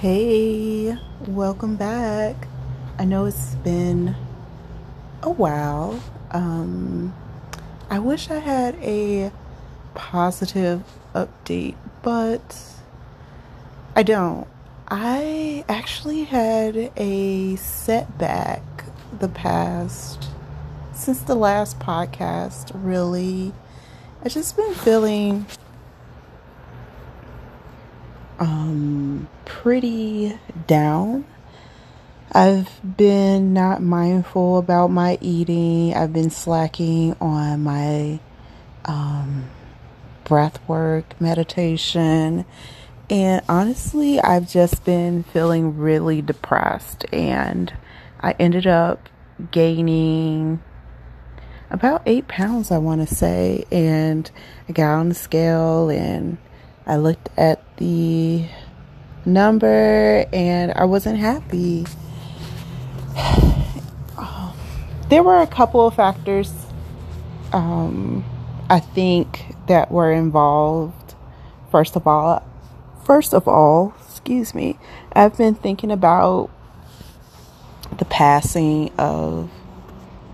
Hey, welcome back. I know it's been a while. Um, I wish I had a positive update, but I don't. I actually had a setback the past since the last podcast, really. I've just been feeling um pretty down. I've been not mindful about my eating. I've been slacking on my um breath work, meditation, and honestly, I've just been feeling really depressed and I ended up gaining about eight pounds, I want to say. And I got on the scale and I looked at the number and I wasn't happy. There were a couple of factors um, I think that were involved. First of all, first of all, excuse me, I've been thinking about the passing of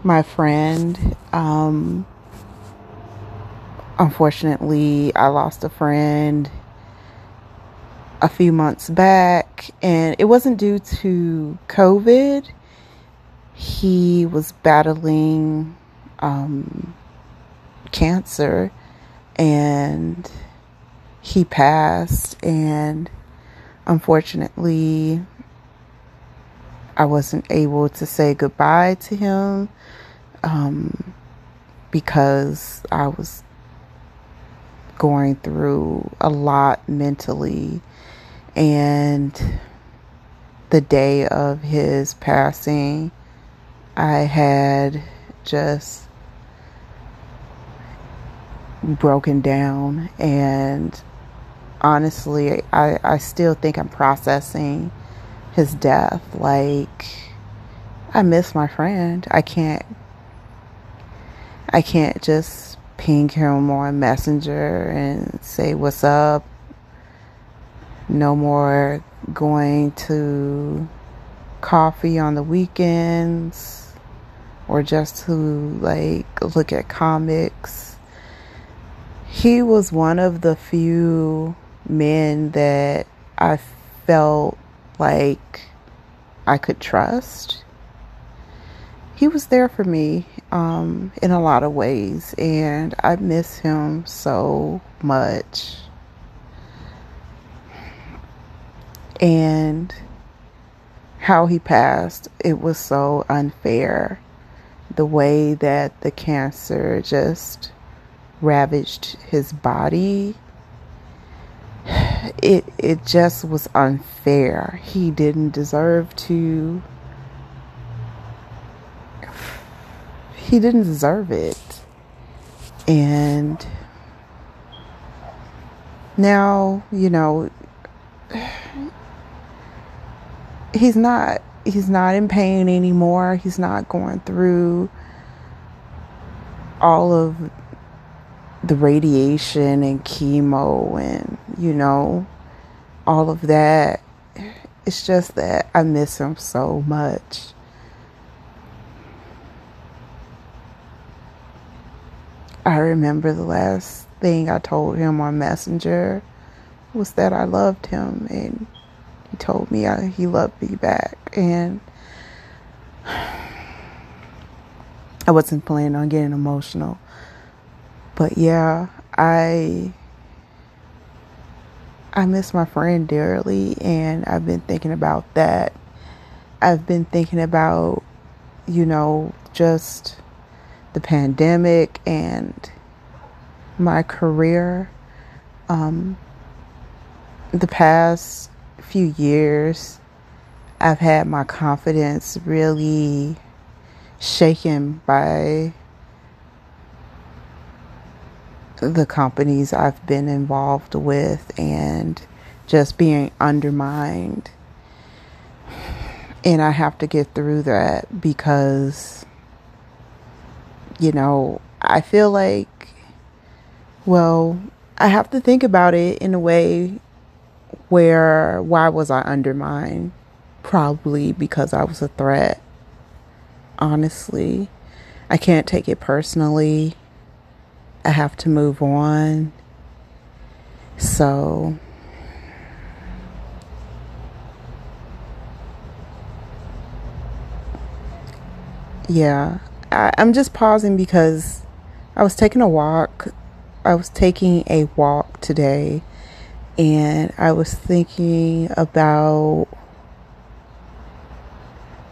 my friend. Um, unfortunately, I lost a friend a few months back, and it wasn't due to COVID. He was battling um, cancer and he passed, and unfortunately, I wasn't able to say goodbye to him um, because I was going through a lot mentally. And the day of his passing, I had just broken down. And honestly, I, I still think I'm processing his death. Like, I miss my friend. I can't, I can't just ping him on Messenger and say, What's up? No more going to coffee on the weekends or just to like look at comics. He was one of the few men that I felt like I could trust. He was there for me um, in a lot of ways, and I miss him so much. And how he passed, it was so unfair. The way that the cancer just ravaged his body it it just was unfair. He didn't deserve to he didn't deserve it. And now, you know, he's not he's not in pain anymore. He's not going through all of the radiation and chemo and you know all of that it's just that I miss him so much I remember the last thing I told him on Messenger was that I loved him and he told me I, he loved me back and I wasn't planning on getting emotional but yeah, I I miss my friend dearly and I've been thinking about that. I've been thinking about, you know, just the pandemic and my career. Um, the past few years, I've had my confidence really shaken by the companies I've been involved with and just being undermined. And I have to get through that because, you know, I feel like, well, I have to think about it in a way where why was I undermined? Probably because I was a threat. Honestly, I can't take it personally. I have to move on. So, yeah, I, I'm just pausing because I was taking a walk. I was taking a walk today and I was thinking about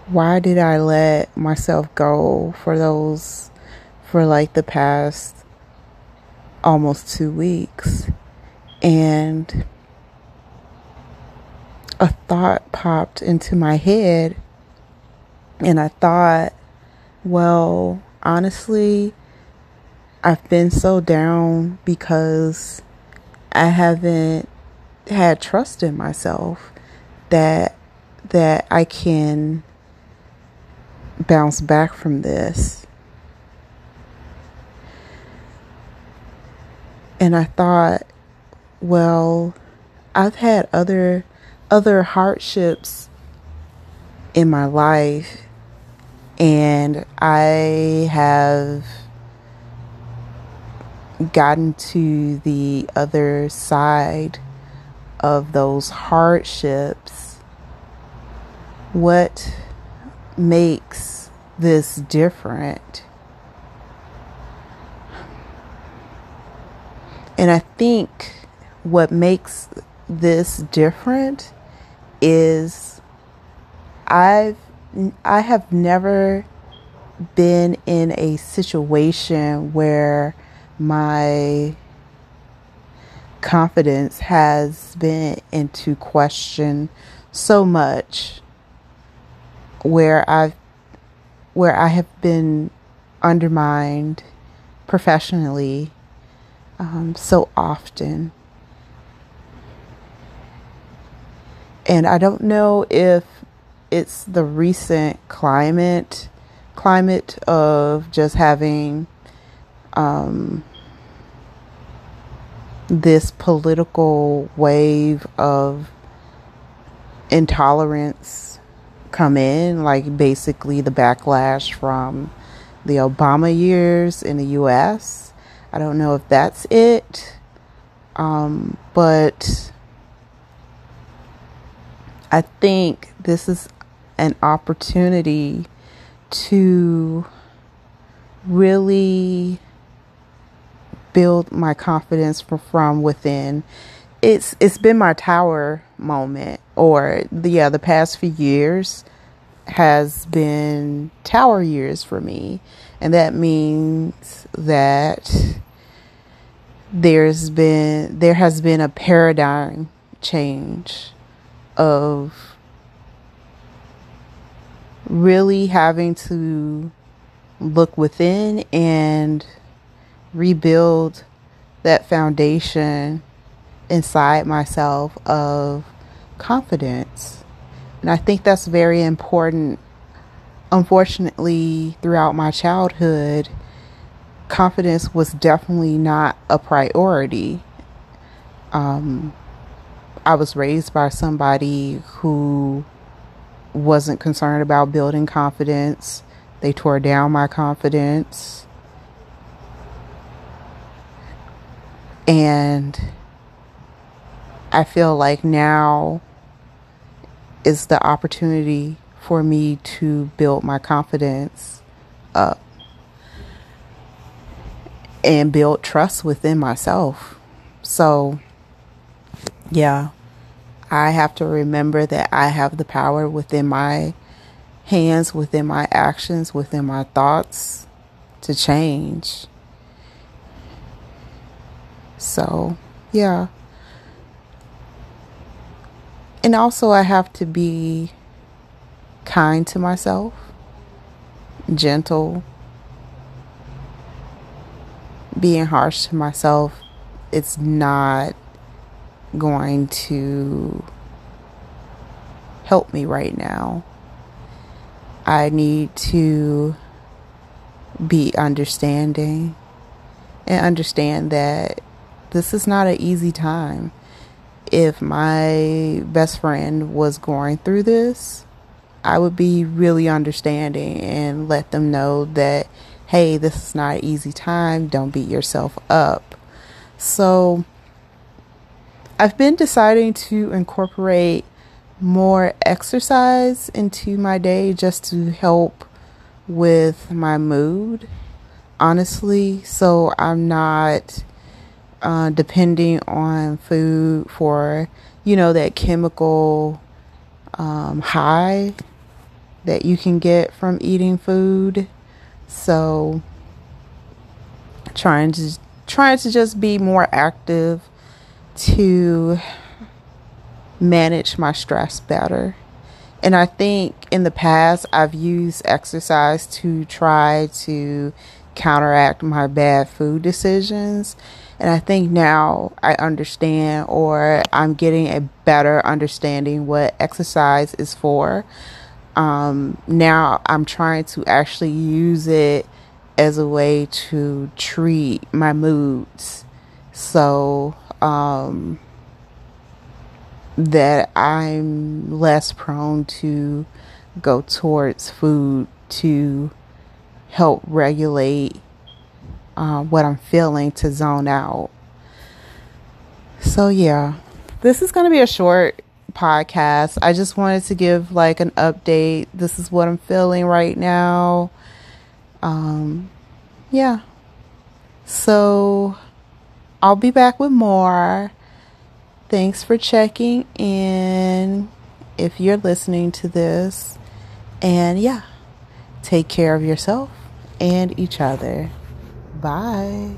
why did I let myself go for those for like the past almost two weeks and a thought popped into my head and I thought well honestly I've been so down because I haven't had trust in myself that that I can bounce back from this. And I thought, well, I've had other other hardships in my life and I have gotten to the other side of those hardships, what makes this different? And I think what makes this different is I've I have never been in a situation where my confidence has been into question so much where I've where I have been undermined professionally um, so often. And I don't know if it's the recent climate climate of just having um, this political wave of intolerance come in, like basically the backlash from the Obama years in the US. I don't know if that's it, um, but I think this is an opportunity to really build my confidence from, from within. It's it's been my tower moment or the yeah, the past few years has been tower years for me. And that means that there's been there has been a paradigm change of really having to look within and rebuild that foundation inside myself of confidence. And I think that's very important. Unfortunately, throughout my childhood, confidence was definitely not a priority. Um, I was raised by somebody who wasn't concerned about building confidence. They tore down my confidence. And I feel like now is the opportunity for me to build my confidence up and build trust within myself. So, yeah, I have to remember that I have the power within my hands, within my actions, within my thoughts to change. So, yeah. And also, I have to be kind to myself, gentle. Being harsh to myself, it's not going to help me right now. I need to be understanding and understand that this is not an easy time. if my best friend was going through this, I would be really understanding and let them know that, hey, this is not an easy time. Don't beat yourself up. So, I've been deciding to incorporate more exercise into my day just to help with my mood, honestly. So, I'm not uh, depending on food for, you know, that chemical um, high that you can get from eating food. So trying to trying to just be more active to manage my stress better. And I think in the past I've used exercise to try to counteract my bad food decisions. And I think now I understand or I'm getting a better understanding what exercise is for um, now I'm trying to actually use it as a way to treat my moods so um, that I'm less prone to go towards food to help regulate uh, what I'm feeling to zone out. So, yeah, this is going to be a short podcast. I just wanted to give like an update. This is what I'm feeling right now. Um, yeah. So I'll be back with more. Thanks for checking in if you're listening to this. And yeah, take care of yourself and each other. Bye.